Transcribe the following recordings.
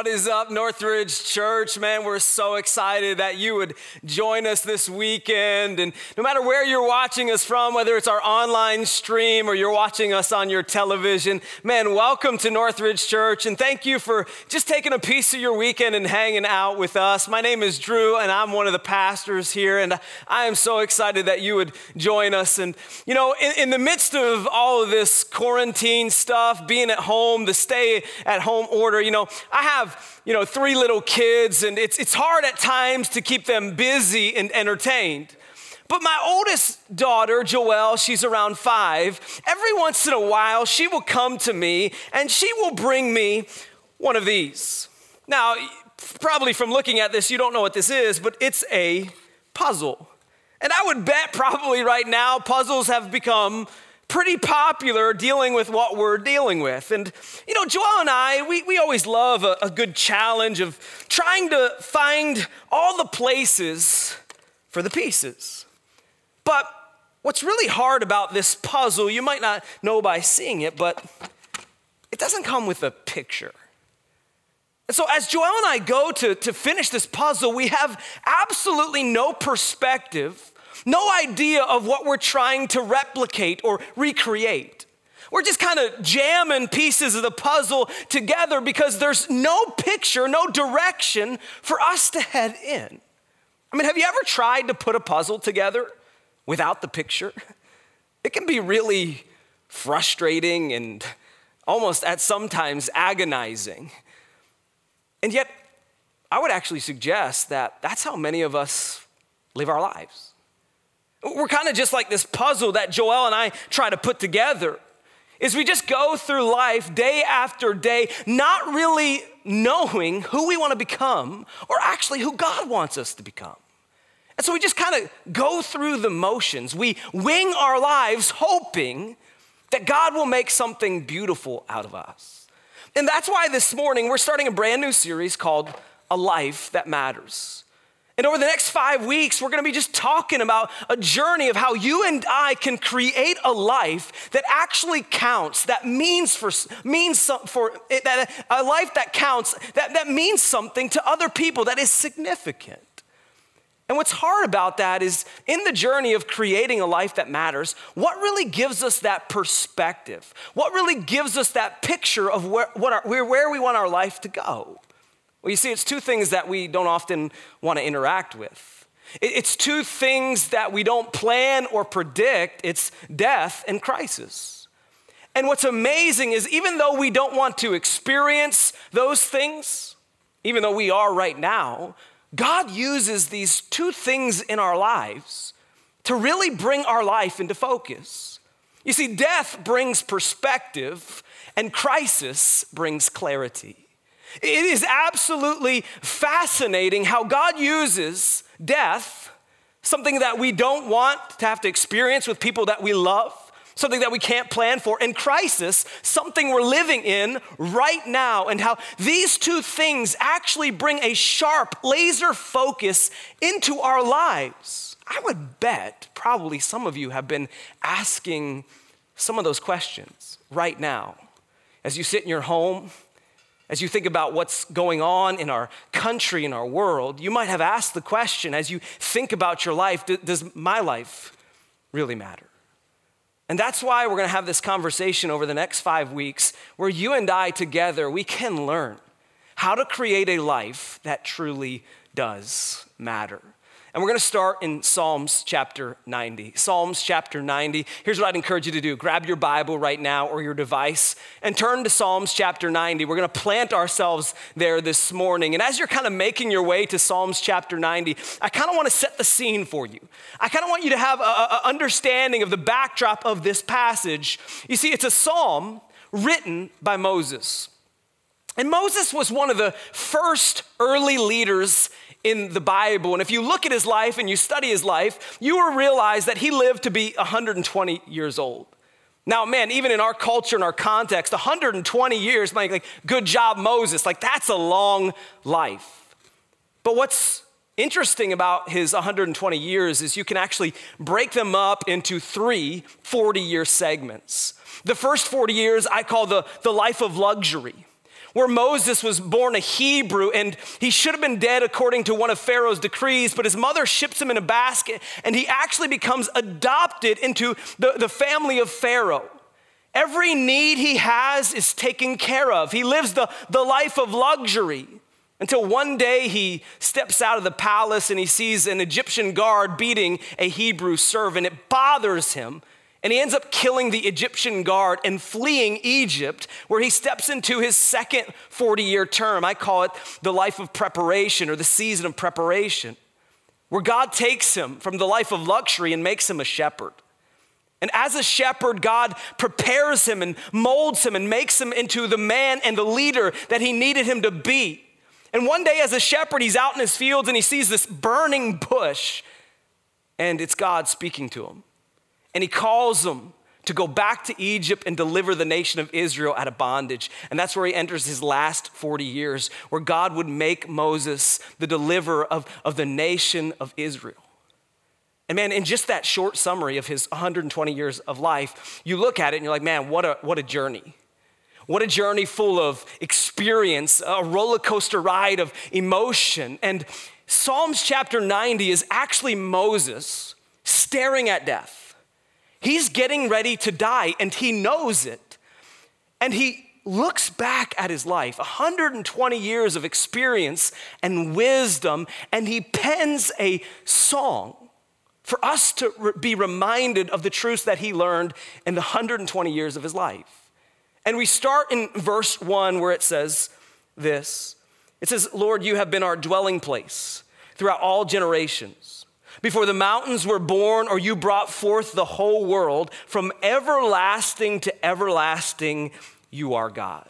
What is up, Northridge Church? Man, we're so excited that you would join us this weekend. And no matter where you're watching us from, whether it's our online stream or you're watching us on your television, man, welcome to Northridge Church. And thank you for just taking a piece of your weekend and hanging out with us. My name is Drew, and I'm one of the pastors here. And I am so excited that you would join us. And, you know, in, in the midst of all of this quarantine stuff, being at home, the stay at home order, you know, I have, you know, three little kids, and it's, it's hard at times to keep them busy and entertained. But my oldest daughter, Joelle, she's around five. Every once in a while, she will come to me and she will bring me one of these. Now, probably from looking at this, you don't know what this is, but it's a puzzle. And I would bet probably right now, puzzles have become pretty popular dealing with what we're dealing with. And, you know, Joelle and I, we, we always love a, a good challenge of trying to find all the places for the pieces. But what's really hard about this puzzle, you might not know by seeing it, but it doesn't come with a picture. And so, as Joelle and I go to, to finish this puzzle, we have absolutely no perspective no idea of what we're trying to replicate or recreate. We're just kind of jamming pieces of the puzzle together because there's no picture, no direction for us to head in. I mean, have you ever tried to put a puzzle together without the picture? It can be really frustrating and almost at sometimes agonizing. And yet, I would actually suggest that that's how many of us live our lives. We're kind of just like this puzzle that Joelle and I try to put together. Is we just go through life day after day, not really knowing who we want to become or actually who God wants us to become. And so we just kind of go through the motions. We wing our lives hoping that God will make something beautiful out of us. And that's why this morning we're starting a brand new series called A Life That Matters. And over the next five weeks, we're gonna be just talking about a journey of how you and I can create a life that actually counts, that means for, means for that a life that counts, that, that means something to other people, that is significant. And what's hard about that is in the journey of creating a life that matters, what really gives us that perspective? What really gives us that picture of where, our, where we want our life to go? Well, you see, it's two things that we don't often want to interact with. It's two things that we don't plan or predict it's death and crisis. And what's amazing is even though we don't want to experience those things, even though we are right now, God uses these two things in our lives to really bring our life into focus. You see, death brings perspective, and crisis brings clarity. It is absolutely fascinating how God uses death, something that we don't want to have to experience with people that we love, something that we can't plan for, and crisis, something we're living in right now, and how these two things actually bring a sharp laser focus into our lives. I would bet probably some of you have been asking some of those questions right now as you sit in your home as you think about what's going on in our country, in our world, you might have asked the question as you think about your life does my life really matter? And that's why we're gonna have this conversation over the next five weeks where you and I together, we can learn how to create a life that truly does matter. And we're going to start in Psalms chapter 90. Psalms chapter 90. Here's what I'd encourage you to do grab your Bible right now or your device and turn to Psalms chapter 90. We're going to plant ourselves there this morning. And as you're kind of making your way to Psalms chapter 90, I kind of want to set the scene for you. I kind of want you to have an understanding of the backdrop of this passage. You see, it's a psalm written by Moses. And Moses was one of the first early leaders in the Bible. And if you look at his life and you study his life, you will realize that he lived to be 120 years old. Now, man, even in our culture and our context, 120 years, like, like good job, Moses. Like, that's a long life. But what's interesting about his 120 years is you can actually break them up into three 40 year segments. The first 40 years I call the, the life of luxury where Moses was born a Hebrew and he should have been dead according to one of Pharaoh's decrees, but his mother ships him in a basket and he actually becomes adopted into the, the family of Pharaoh. Every need he has is taken care of. He lives the, the life of luxury until one day he steps out of the palace and he sees an Egyptian guard beating a Hebrew servant. It bothers him and he ends up killing the Egyptian guard and fleeing Egypt, where he steps into his second 40 year term. I call it the life of preparation or the season of preparation, where God takes him from the life of luxury and makes him a shepherd. And as a shepherd, God prepares him and molds him and makes him into the man and the leader that he needed him to be. And one day, as a shepherd, he's out in his fields and he sees this burning bush, and it's God speaking to him. And he calls them to go back to Egypt and deliver the nation of Israel out of bondage. And that's where he enters his last 40 years, where God would make Moses the deliverer of, of the nation of Israel. And man, in just that short summary of his 120 years of life, you look at it and you're like, man, what a, what a journey. What a journey full of experience, a roller coaster ride of emotion. And Psalms chapter 90 is actually Moses staring at death He's getting ready to die and he knows it. And he looks back at his life 120 years of experience and wisdom, and he pens a song for us to re- be reminded of the truths that he learned in the 120 years of his life. And we start in verse one where it says this it says, Lord, you have been our dwelling place throughout all generations. Before the mountains were born, or you brought forth the whole world, from everlasting to everlasting, you are God.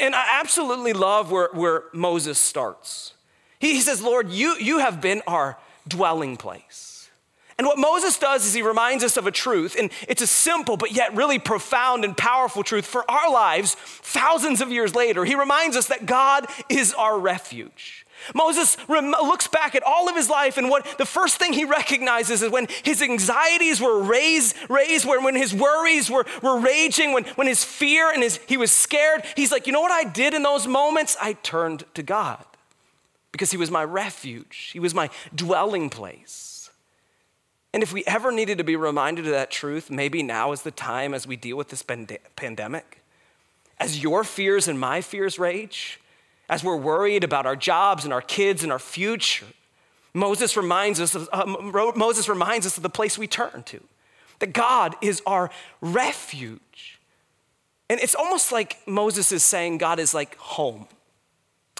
And I absolutely love where, where Moses starts. He, says, Lord, you, you have been our dwelling place. And what Moses does is he reminds us of a truth, and it's a simple but yet really profound and powerful truth for our lives thousands of years later. He reminds us that God is our refuge. Moses rem- looks back at all of his life, and what the first thing he recognizes is when his anxieties were raised, raised when, when his worries were, were raging, when, when his fear and his, he was scared, he's like, you know what I did in those moments? I turned to God because he was my refuge, he was my dwelling place. And if we ever needed to be reminded of that truth, maybe now is the time as we deal with this pand- pandemic. As your fears and my fears rage, as we're worried about our jobs and our kids and our future, Moses reminds us of, uh, Moses reminds us of the place we turn to, that God is our refuge. And it's almost like Moses is saying God is like home.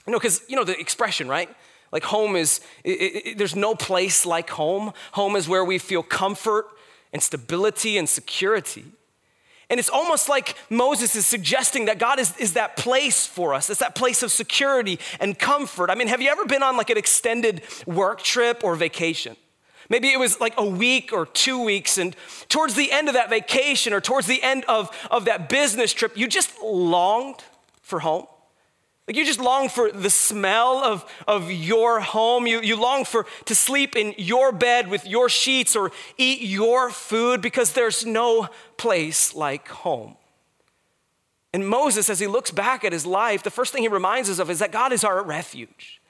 You know, because, you know, the expression, right? Like home is, it, it, there's no place like home. Home is where we feel comfort and stability and security. And it's almost like Moses is suggesting that God is, is that place for us. It's that place of security and comfort. I mean, have you ever been on like an extended work trip or vacation? Maybe it was like a week or two weeks, and towards the end of that vacation or towards the end of, of that business trip, you just longed for home. Like you just long for the smell of, of your home. You, you long for to sleep in your bed with your sheets or eat your food because there's no place like home. And Moses, as he looks back at his life, the first thing he reminds us of is that God is our refuge.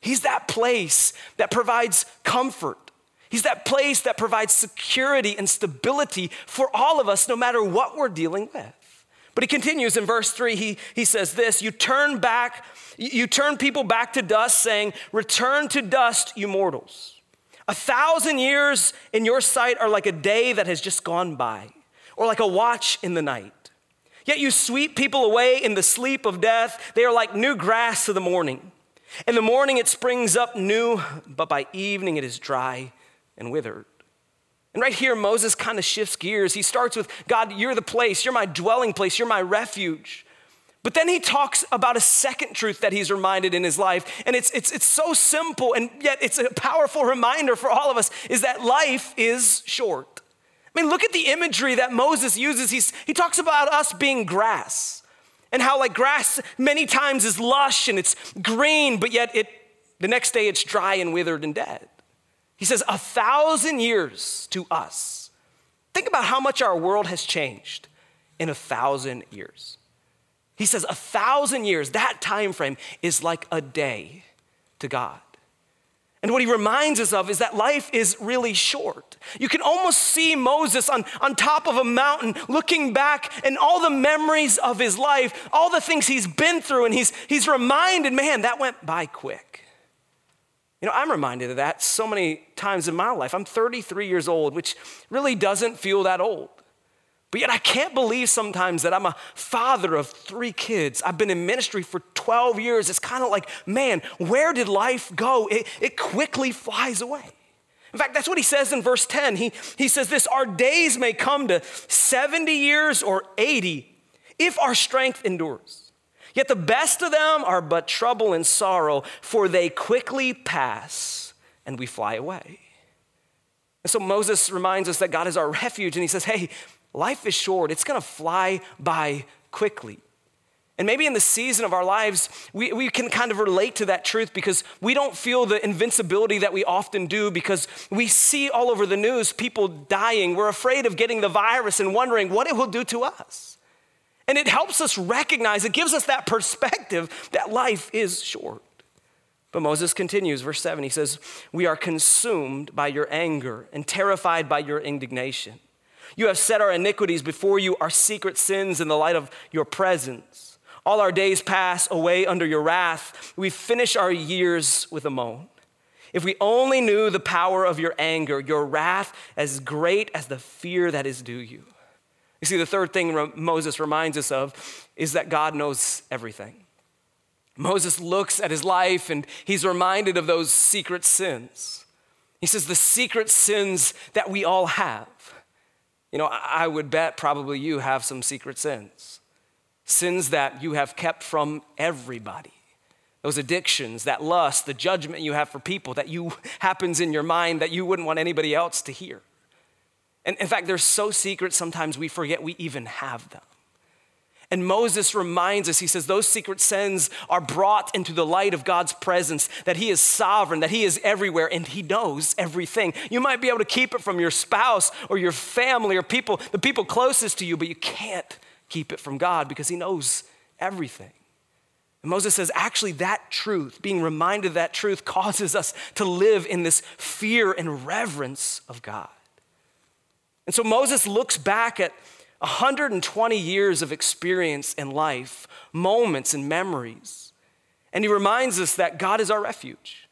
He's that place that provides comfort. He's that place that provides security and stability for all of us, no matter what we're dealing with. But he continues in verse three, he, he says this You turn back, you turn people back to dust, saying, Return to dust, you mortals. A thousand years in your sight are like a day that has just gone by, or like a watch in the night. Yet you sweep people away in the sleep of death. They are like new grass to the morning. In the morning it springs up new, but by evening it is dry and withered. And right here, Moses kind of shifts gears. He starts with, God, you're the place, you're my dwelling place, you're my refuge. But then he talks about a second truth that he's reminded in his life. And it's, it's, it's so simple, and yet it's a powerful reminder for all of us is that life is short. I mean, look at the imagery that Moses uses. He's, he talks about us being grass and how, like, grass many times is lush and it's green, but yet it, the next day it's dry and withered and dead. He says, a thousand years to us. Think about how much our world has changed in a thousand years. He says a thousand years, that time frame is like a day to God. And what he reminds us of is that life is really short. You can almost see Moses on, on top of a mountain looking back and all the memories of his life, all the things he's been through, and he's, he's reminded, man, that went by quick. You know, I'm reminded of that so many times in my life. I'm 33 years old, which really doesn't feel that old. But yet, I can't believe sometimes that I'm a father of three kids. I've been in ministry for 12 years. It's kind of like, man, where did life go? It, it quickly flies away. In fact, that's what he says in verse 10. He, he says this Our days may come to 70 years or 80 if our strength endures. Yet the best of them are but trouble and sorrow, for they quickly pass and we fly away. And so Moses reminds us that God is our refuge, and he says, Hey, life is short, it's gonna fly by quickly. And maybe in the season of our lives, we, we can kind of relate to that truth because we don't feel the invincibility that we often do because we see all over the news people dying. We're afraid of getting the virus and wondering what it will do to us. And it helps us recognize, it gives us that perspective that life is short. But Moses continues, verse 7, he says, We are consumed by your anger and terrified by your indignation. You have set our iniquities before you, our secret sins in the light of your presence. All our days pass away under your wrath. We finish our years with a moan. If we only knew the power of your anger, your wrath as great as the fear that is due you. You see, the third thing Moses reminds us of is that God knows everything. Moses looks at his life and he's reminded of those secret sins. He says, the secret sins that we all have. You know, I would bet probably you have some secret sins, sins that you have kept from everybody. Those addictions, that lust, the judgment you have for people that you happens in your mind that you wouldn't want anybody else to hear. And in fact, they're so secret sometimes we forget we even have them. And Moses reminds us, he says, those secret sins are brought into the light of God's presence, that He is sovereign, that He is everywhere, and He knows everything. You might be able to keep it from your spouse or your family or people, the people closest to you, but you can't keep it from God because He knows everything. And Moses says, actually, that truth, being reminded of that truth, causes us to live in this fear and reverence of God. And so Moses looks back at 120 years of experience in life, moments and memories. And he reminds us that God is our refuge.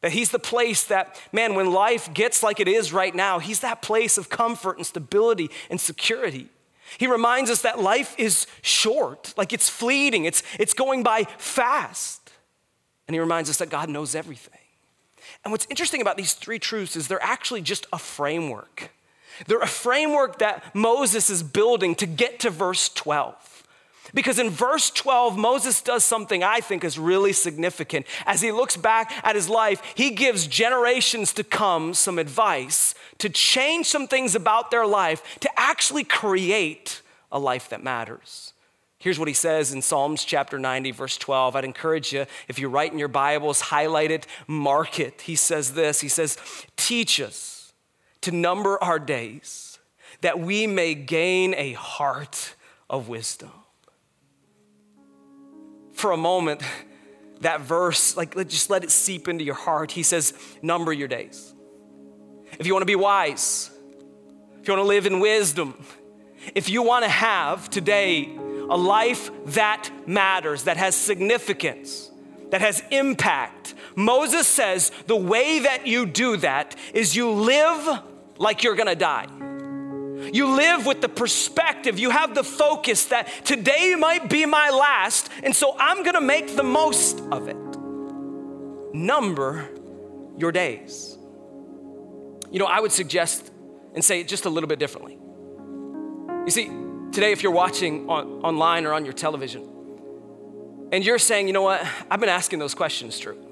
That he's the place that, man, when life gets like it is right now, he's that place of comfort and stability and security. He reminds us that life is short, like it's fleeting, it's, it's going by fast. And he reminds us that God knows everything. And what's interesting about these three truths is they're actually just a framework. They're a framework that Moses is building to get to verse 12. Because in verse 12, Moses does something I think is really significant. As he looks back at his life, he gives generations to come some advice to change some things about their life to actually create a life that matters. Here's what he says in Psalms chapter 90, verse 12. I'd encourage you, if you write in your Bibles, highlight it, mark it. He says this He says, Teach us to number our days, that we may gain a heart of wisdom. For a moment, that verse, like just let it seep into your heart. He says, number your days. If you want to be wise, if you want to live in wisdom, if you want to have today a life that matters, that has significance, that has impact, Moses says the way that you do that is you live like you're gonna die. You live with the perspective, you have the focus that today might be my last, and so I'm gonna make the most of it. Number your days. You know, I would suggest and say it just a little bit differently. You see, today, if you're watching on, online or on your television, and you're saying, you know what, I've been asking those questions, true.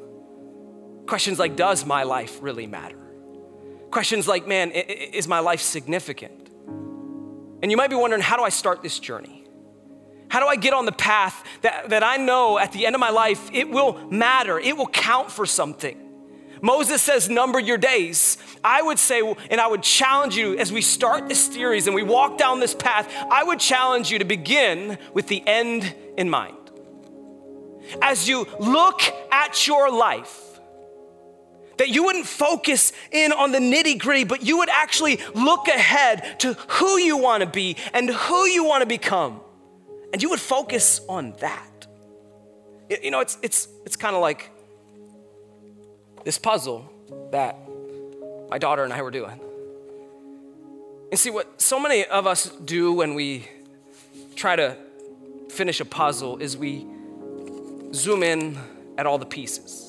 Questions like, does my life really matter? Questions like, man, is my life significant? And you might be wondering, how do I start this journey? How do I get on the path that, that I know at the end of my life it will matter, it will count for something? Moses says, number your days. I would say, and I would challenge you as we start this series and we walk down this path, I would challenge you to begin with the end in mind. As you look at your life, that you wouldn't focus in on the nitty gritty, but you would actually look ahead to who you want to be and who you want to become. And you would focus on that. You know, it's, it's, it's kind of like this puzzle that my daughter and I were doing. And see, what so many of us do when we try to finish a puzzle is we zoom in at all the pieces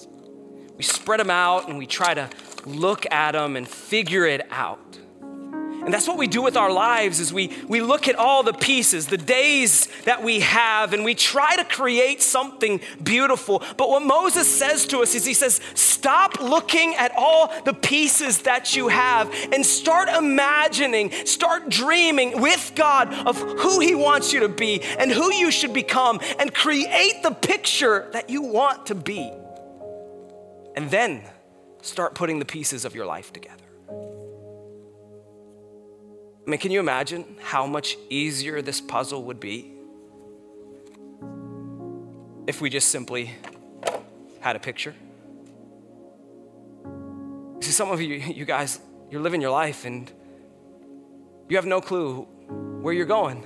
we spread them out and we try to look at them and figure it out. And that's what we do with our lives is we, we look at all the pieces, the days that we have, and we try to create something beautiful. But what Moses says to us is he says, stop looking at all the pieces that you have and start imagining, start dreaming with God of who he wants you to be and who you should become and create the picture that you want to be and then start putting the pieces of your life together. I mean, can you imagine how much easier this puzzle would be if we just simply had a picture? See, some of you, you guys, you're living your life and you have no clue where you're going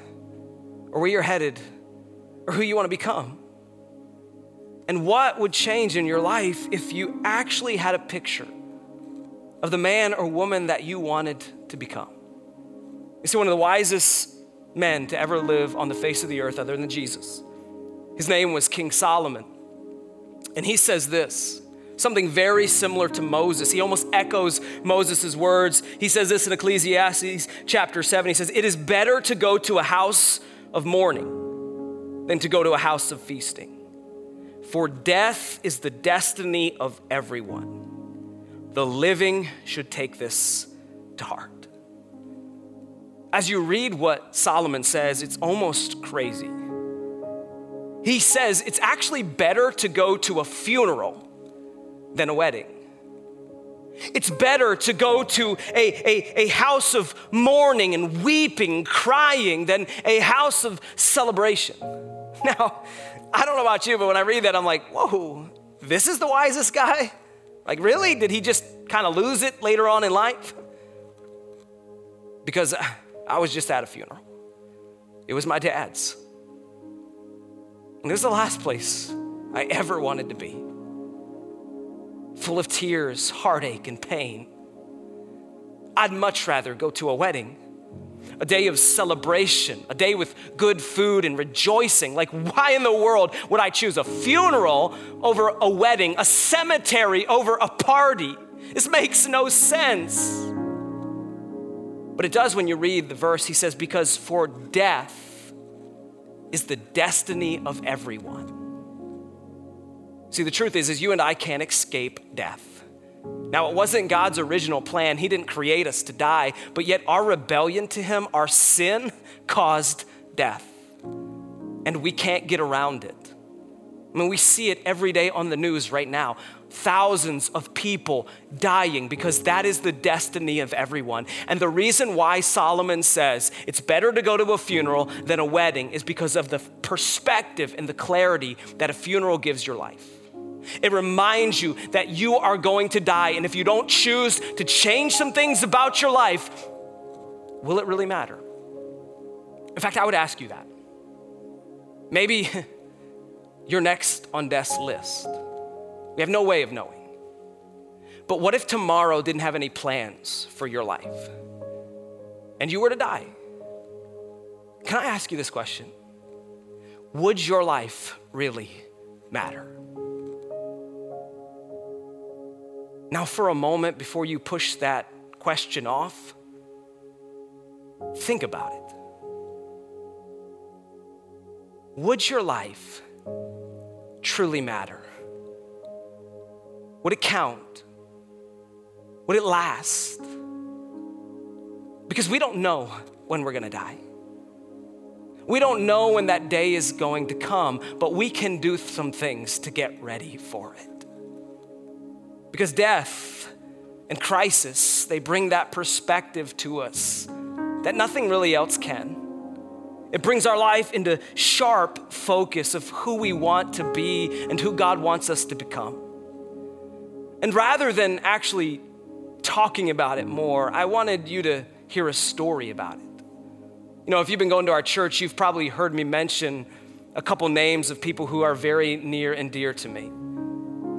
or where you're headed or who you want to become. And what would change in your life if you actually had a picture of the man or woman that you wanted to become? You see, one of the wisest men to ever live on the face of the earth, other than Jesus, his name was King Solomon. And he says this something very similar to Moses. He almost echoes Moses' words. He says this in Ecclesiastes chapter 7. He says, It is better to go to a house of mourning than to go to a house of feasting. For death is the destiny of everyone. The living should take this to heart. As you read what Solomon says, it's almost crazy. He says it's actually better to go to a funeral than a wedding. It's better to go to a, a, a house of mourning and weeping, crying, than a house of celebration. Now, I don't know about you, but when I read that, I'm like, whoa, this is the wisest guy? Like, really? Did he just kind of lose it later on in life? Because I was just at a funeral. It was my dad's. And this is the last place I ever wanted to be. Full of tears, heartache, and pain. I'd much rather go to a wedding a day of celebration, a day with good food and rejoicing. Like, why in the world would I choose a funeral over a wedding, a cemetery over a party? This makes no sense. But it does when you read the verse. He says, Because for death is the destiny of everyone. See, the truth is, is you and I can't escape death. Now, it wasn't God's original plan. He didn't create us to die, but yet our rebellion to Him, our sin, caused death. And we can't get around it. I mean, we see it every day on the news right now. Thousands of people dying because that is the destiny of everyone. And the reason why Solomon says it's better to go to a funeral than a wedding is because of the perspective and the clarity that a funeral gives your life. It reminds you that you are going to die. And if you don't choose to change some things about your life, will it really matter? In fact, I would ask you that. Maybe you're next on death's list. We have no way of knowing. But what if tomorrow didn't have any plans for your life and you were to die? Can I ask you this question? Would your life really matter? Now, for a moment, before you push that question off, think about it. Would your life truly matter? Would it count? Would it last? Because we don't know when we're gonna die. We don't know when that day is going to come, but we can do some things to get ready for it. Because death and crisis, they bring that perspective to us that nothing really else can. It brings our life into sharp focus of who we want to be and who God wants us to become. And rather than actually talking about it more, I wanted you to hear a story about it. You know, if you've been going to our church, you've probably heard me mention a couple names of people who are very near and dear to me.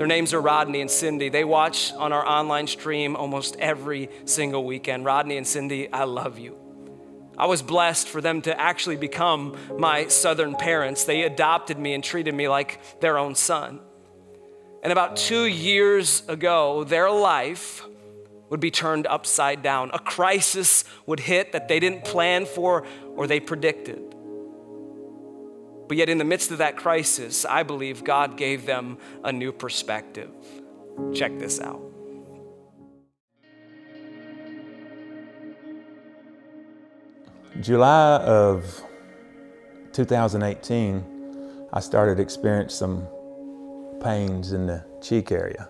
Their names are Rodney and Cindy. They watch on our online stream almost every single weekend. Rodney and Cindy, I love you. I was blessed for them to actually become my southern parents. They adopted me and treated me like their own son. And about two years ago, their life would be turned upside down. A crisis would hit that they didn't plan for or they predicted. But yet, in the midst of that crisis, I believe God gave them a new perspective. Check this out. July of 2018, I started experiencing some pains in the cheek area.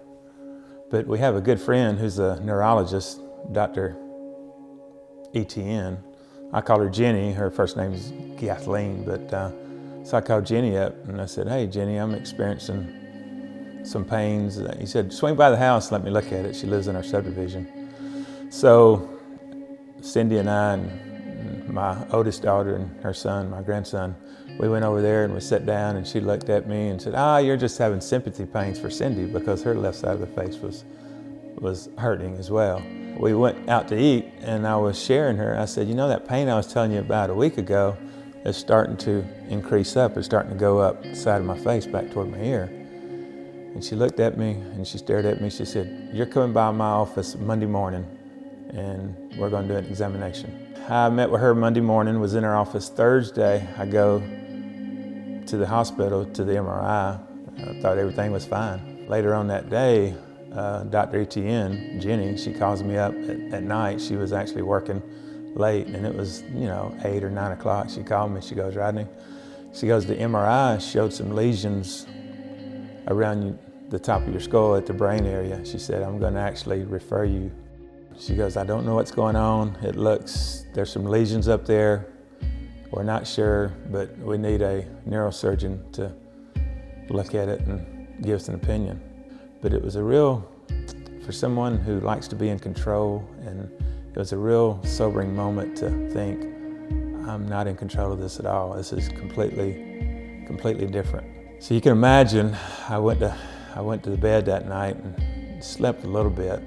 But we have a good friend who's a neurologist, Dr. Etienne. I call her Jenny. Her first name is Kathleen, but uh, so I called Jenny up and I said, "Hey, Jenny, I'm experiencing some pains." He said, "Swing by the house, let me look at it." She lives in our subdivision. So Cindy and I and my oldest daughter and her son, my grandson, we went over there and we sat down and she looked at me and said, ah, you're just having sympathy pains for Cindy because her left side of the face was, was hurting as well. We went out to eat and I was sharing her. I said, you know that pain I was telling you about a week ago is starting to increase up. It's starting to go up the side of my face back toward my ear. And she looked at me and she stared at me. She said, you're coming by my office Monday morning and we're going to do an examination. I met with her Monday morning, was in her office Thursday. I go to the hospital to the MRI. I thought everything was fine. Later on that day, uh, Dr. Etienne, Jenny, she calls me up at, at, night. She was actually working late and it was, you know, eight or nine o'clock. She called me, she goes, Rodney, she goes, the MRI showed some lesions around the top of your skull at the brain area. She said, I'm gonna actually refer you she goes, I don't know what's going on. It looks, there's some lesions up there. We're not sure, but we need a neurosurgeon to look at it and give us an opinion. But it was a real, for someone who likes to be in control, and it was a real sobering moment to think, I'm not in control of this at all. This is completely, completely different. So you can imagine, I went to, I went to the bed that night and slept a little bit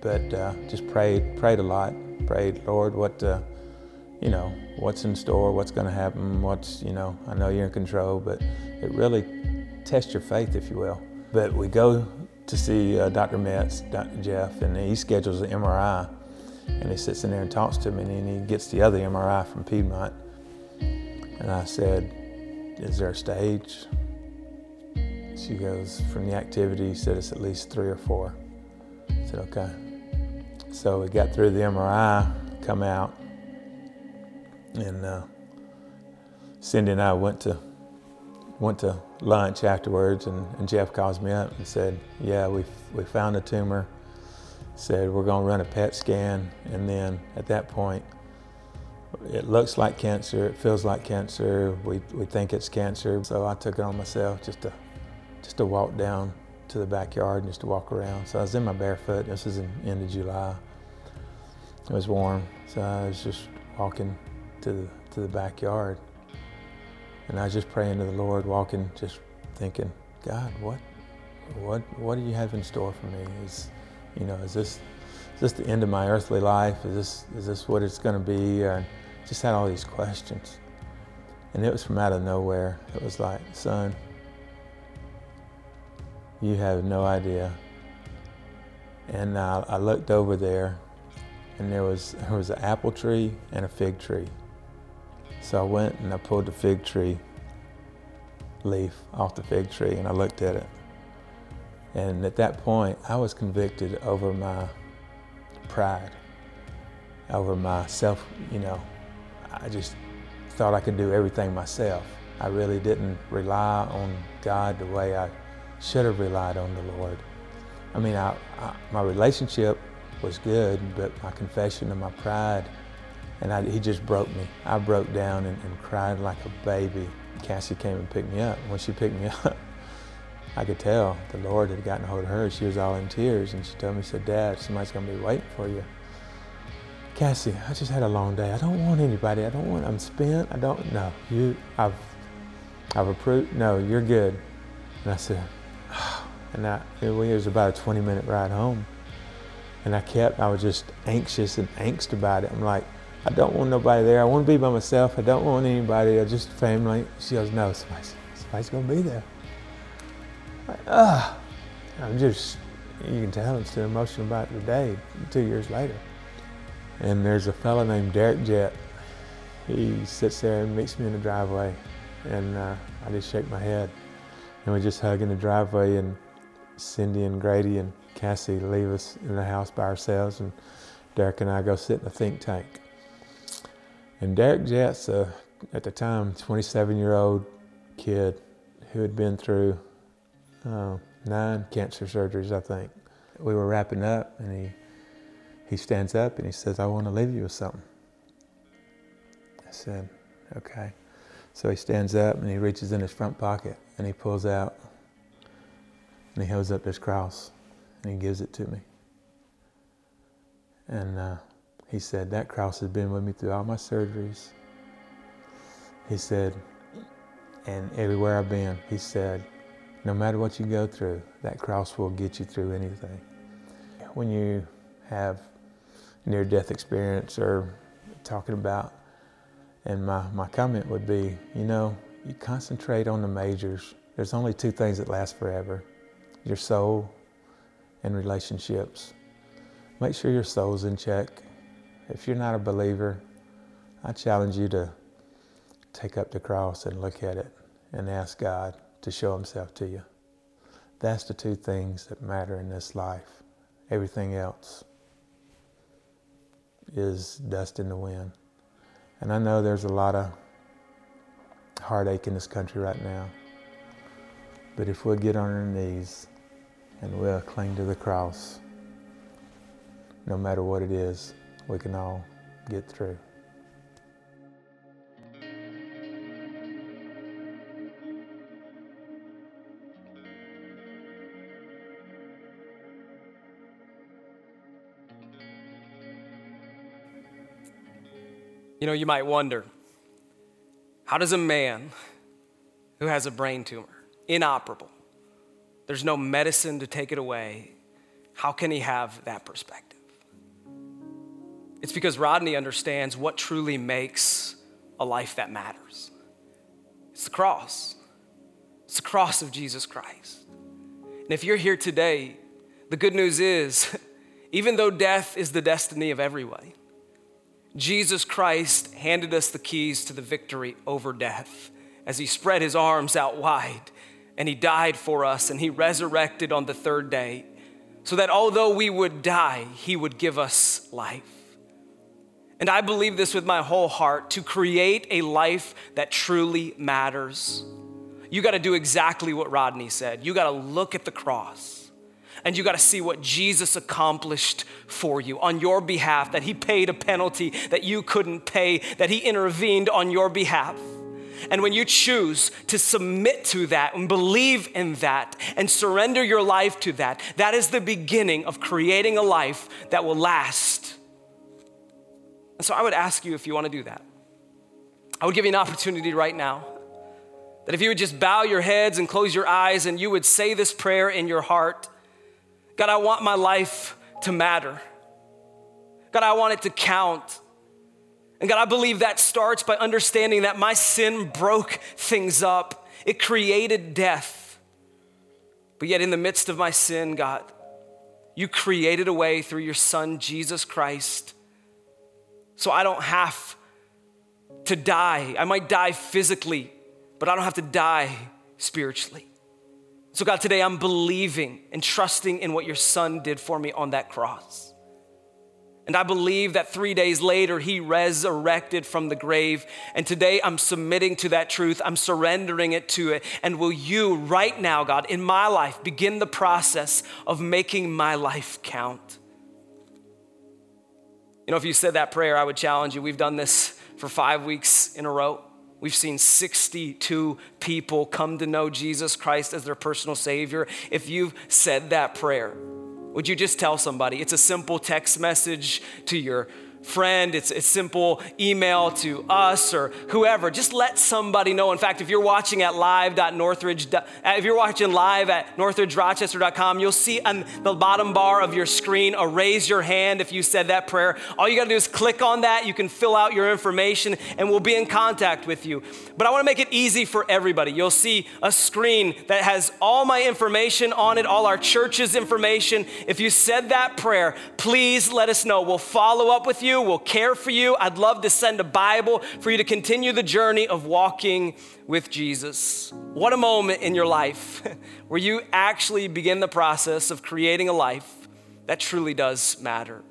but uh, just prayed, prayed a lot. Prayed, Lord, what, uh, you know, what's in store, what's going to happen, what's, you know, I know you're in control, but it really tests your faith, if you will. But we go to see uh, Dr. Metz, Dr. Jeff, and he schedules an MRI, and he sits in there and talks to me, and he gets the other MRI from Piedmont. And I said, is there a stage? She goes, from the activity, he said it's at least three or four. I said, okay. So we got through the MRI, come out, and uh, Cindy and I went to went to lunch afterwards, and, and Jeff calls me up and said, "Yeah, we we found a tumor." Said we're going to run a PET scan, and then at that point, it looks like cancer. It feels like cancer. We we think it's cancer. So I took it on myself just to just to walk down to the backyard and just to walk around. So I was in my barefoot. This was in end of July. It was warm, so I was just walking to the, to the backyard. And I was just praying to the Lord, walking, just thinking, God, what, what, what do you have in store for me? Is, you know, is this, is this the end of my earthly life? Is this, is this what it's going to be? Or just had all these questions. And it was from out of nowhere. It was like, son, you have no idea. And I, I looked over there, and there was, there was an apple tree and a fig tree. So I went and I pulled the fig tree leaf off the fig tree and I looked at it. And at that point, I was convicted over my pride, over my self, you know, I just thought I could do everything myself. I really didn't rely on God the way I should have relied on the Lord. I mean, I, I, my relationship was good, but my confession and my pride, and I, he just broke me. I broke down and, and cried like a baby. Cassie came and picked me up. When she picked me up, I could tell the Lord had gotten a hold of her. She was all in tears, and she told me, she said, Dad, somebody's going to be waiting for you. Cassie, I just had a long day. I don't want anybody. I don't want, I'm spent. I don't, no, you, I've, I've approved. No, you're good. And I said, oh. and I, it was about a 20 minute ride home. And I kept, I was just anxious and angst about it. I'm like, I don't want nobody there. I want to be by myself. I don't want anybody. I just family. She goes, no, somebody's, somebody's going to be there. Ah, I'm just, you can tell I'm still emotional about the day, two years later. And there's a fellow named Derek Jett. He sits there and meets me in the driveway, and uh, I just shake my head. And we just hug in the driveway, and Cindy and Grady and Cassie leave us in the house by ourselves, and Derek and I go sit in a think tank. And Derek Jett's, a, at the time, 27 year old kid who had been through uh, nine cancer surgeries, I think. We were wrapping up, and he he stands up and he says, I want to leave you with something. I said, okay. So he stands up and he reaches in his front pocket and he pulls out and he holds up this cross and he gives it to me. And uh, he said, That cross has been with me through all my surgeries. He said, and everywhere I've been, he said, no matter what you go through, that cross will get you through anything. When you have near death experience or talking about. And my, my comment would be you know, you concentrate on the majors. There's only two things that last forever your soul and relationships. Make sure your soul's in check. If you're not a believer, I challenge you to take up the cross and look at it and ask God to show Himself to you. That's the two things that matter in this life. Everything else is dust in the wind. And I know there's a lot of heartache in this country right now. But if we'll get on our knees and we'll cling to the cross, no matter what it is, we can all get through. You know, you might wonder how does a man who has a brain tumor, inoperable, there's no medicine to take it away, how can he have that perspective? It's because Rodney understands what truly makes a life that matters. It's the cross. It's the cross of Jesus Christ. And if you're here today, the good news is, even though death is the destiny of everyone, Jesus Christ handed us the keys to the victory over death as he spread his arms out wide and he died for us and he resurrected on the third day so that although we would die, he would give us life. And I believe this with my whole heart to create a life that truly matters. You got to do exactly what Rodney said. You got to look at the cross and you got to see what Jesus accomplished for you on your behalf, that he paid a penalty that you couldn't pay, that he intervened on your behalf. And when you choose to submit to that and believe in that and surrender your life to that, that is the beginning of creating a life that will last. And so I would ask you if you want to do that. I would give you an opportunity right now that if you would just bow your heads and close your eyes and you would say this prayer in your heart God, I want my life to matter. God, I want it to count. And God, I believe that starts by understanding that my sin broke things up, it created death. But yet, in the midst of my sin, God, you created a way through your Son, Jesus Christ. So I don't have to die. I might die physically, but I don't have to die spiritually. So, God, today I'm believing and trusting in what your son did for me on that cross. And I believe that three days later, he resurrected from the grave. And today I'm submitting to that truth. I'm surrendering it to it. And will you, right now, God, in my life, begin the process of making my life count? You know, if you said that prayer, I would challenge you. We've done this for five weeks in a row. We've seen 62 people come to know Jesus Christ as their personal Savior. If you've said that prayer, would you just tell somebody? It's a simple text message to your friend, it's a simple email to us or whoever. Just let somebody know. In fact, if you're watching at live.northridge, uh, if you're watching live at northridgerochester.com, you'll see on the bottom bar of your screen a raise your hand if you said that prayer. All you got to do is click on that. You can fill out your information and we'll be in contact with you. But I want to make it easy for everybody. You'll see a screen that has all my information on it, all our church's information. If you said that prayer, please let us know. We'll follow up with you you, will care for you. I'd love to send a Bible for you to continue the journey of walking with Jesus. What a moment in your life where you actually begin the process of creating a life that truly does matter.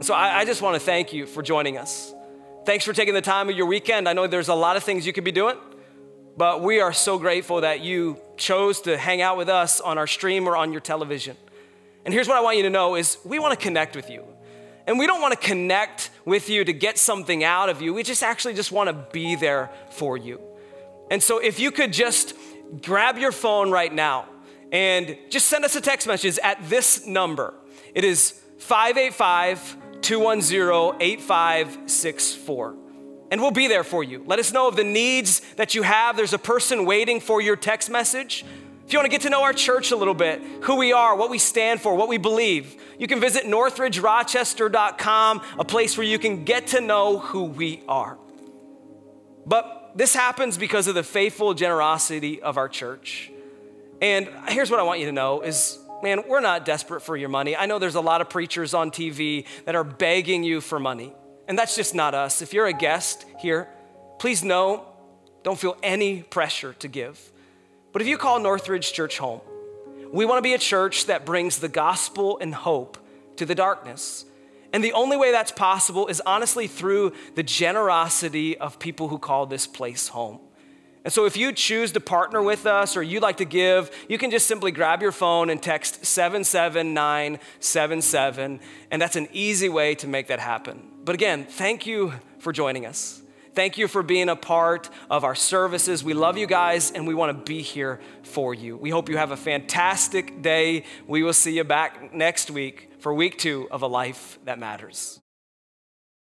So I, I just want to thank you for joining us. Thanks for taking the time of your weekend. I know there's a lot of things you could be doing, but we are so grateful that you chose to hang out with us on our stream or on your television. And here's what I want you to know is we want to connect with you. And we don't want to connect with you to get something out of you. We just actually just want to be there for you. And so if you could just grab your phone right now and just send us a text message at this number. It is 585 210 8564. And we'll be there for you. Let us know of the needs that you have. There's a person waiting for your text message. If you want to get to know our church a little bit, who we are, what we stand for, what we believe, you can visit northridgerochester.com, a place where you can get to know who we are. But this happens because of the faithful generosity of our church. And here's what I want you to know is man, we're not desperate for your money. I know there's a lot of preachers on TV that are begging you for money. And that's just not us. If you're a guest here, please know, don't feel any pressure to give. But if you call Northridge Church home, we want to be a church that brings the gospel and hope to the darkness. And the only way that's possible is honestly through the generosity of people who call this place home. And so, if you choose to partner with us or you'd like to give, you can just simply grab your phone and text 77977. And that's an easy way to make that happen. But again, thank you for joining us. Thank you for being a part of our services. We love you guys and we want to be here for you. We hope you have a fantastic day. We will see you back next week for week two of A Life That Matters.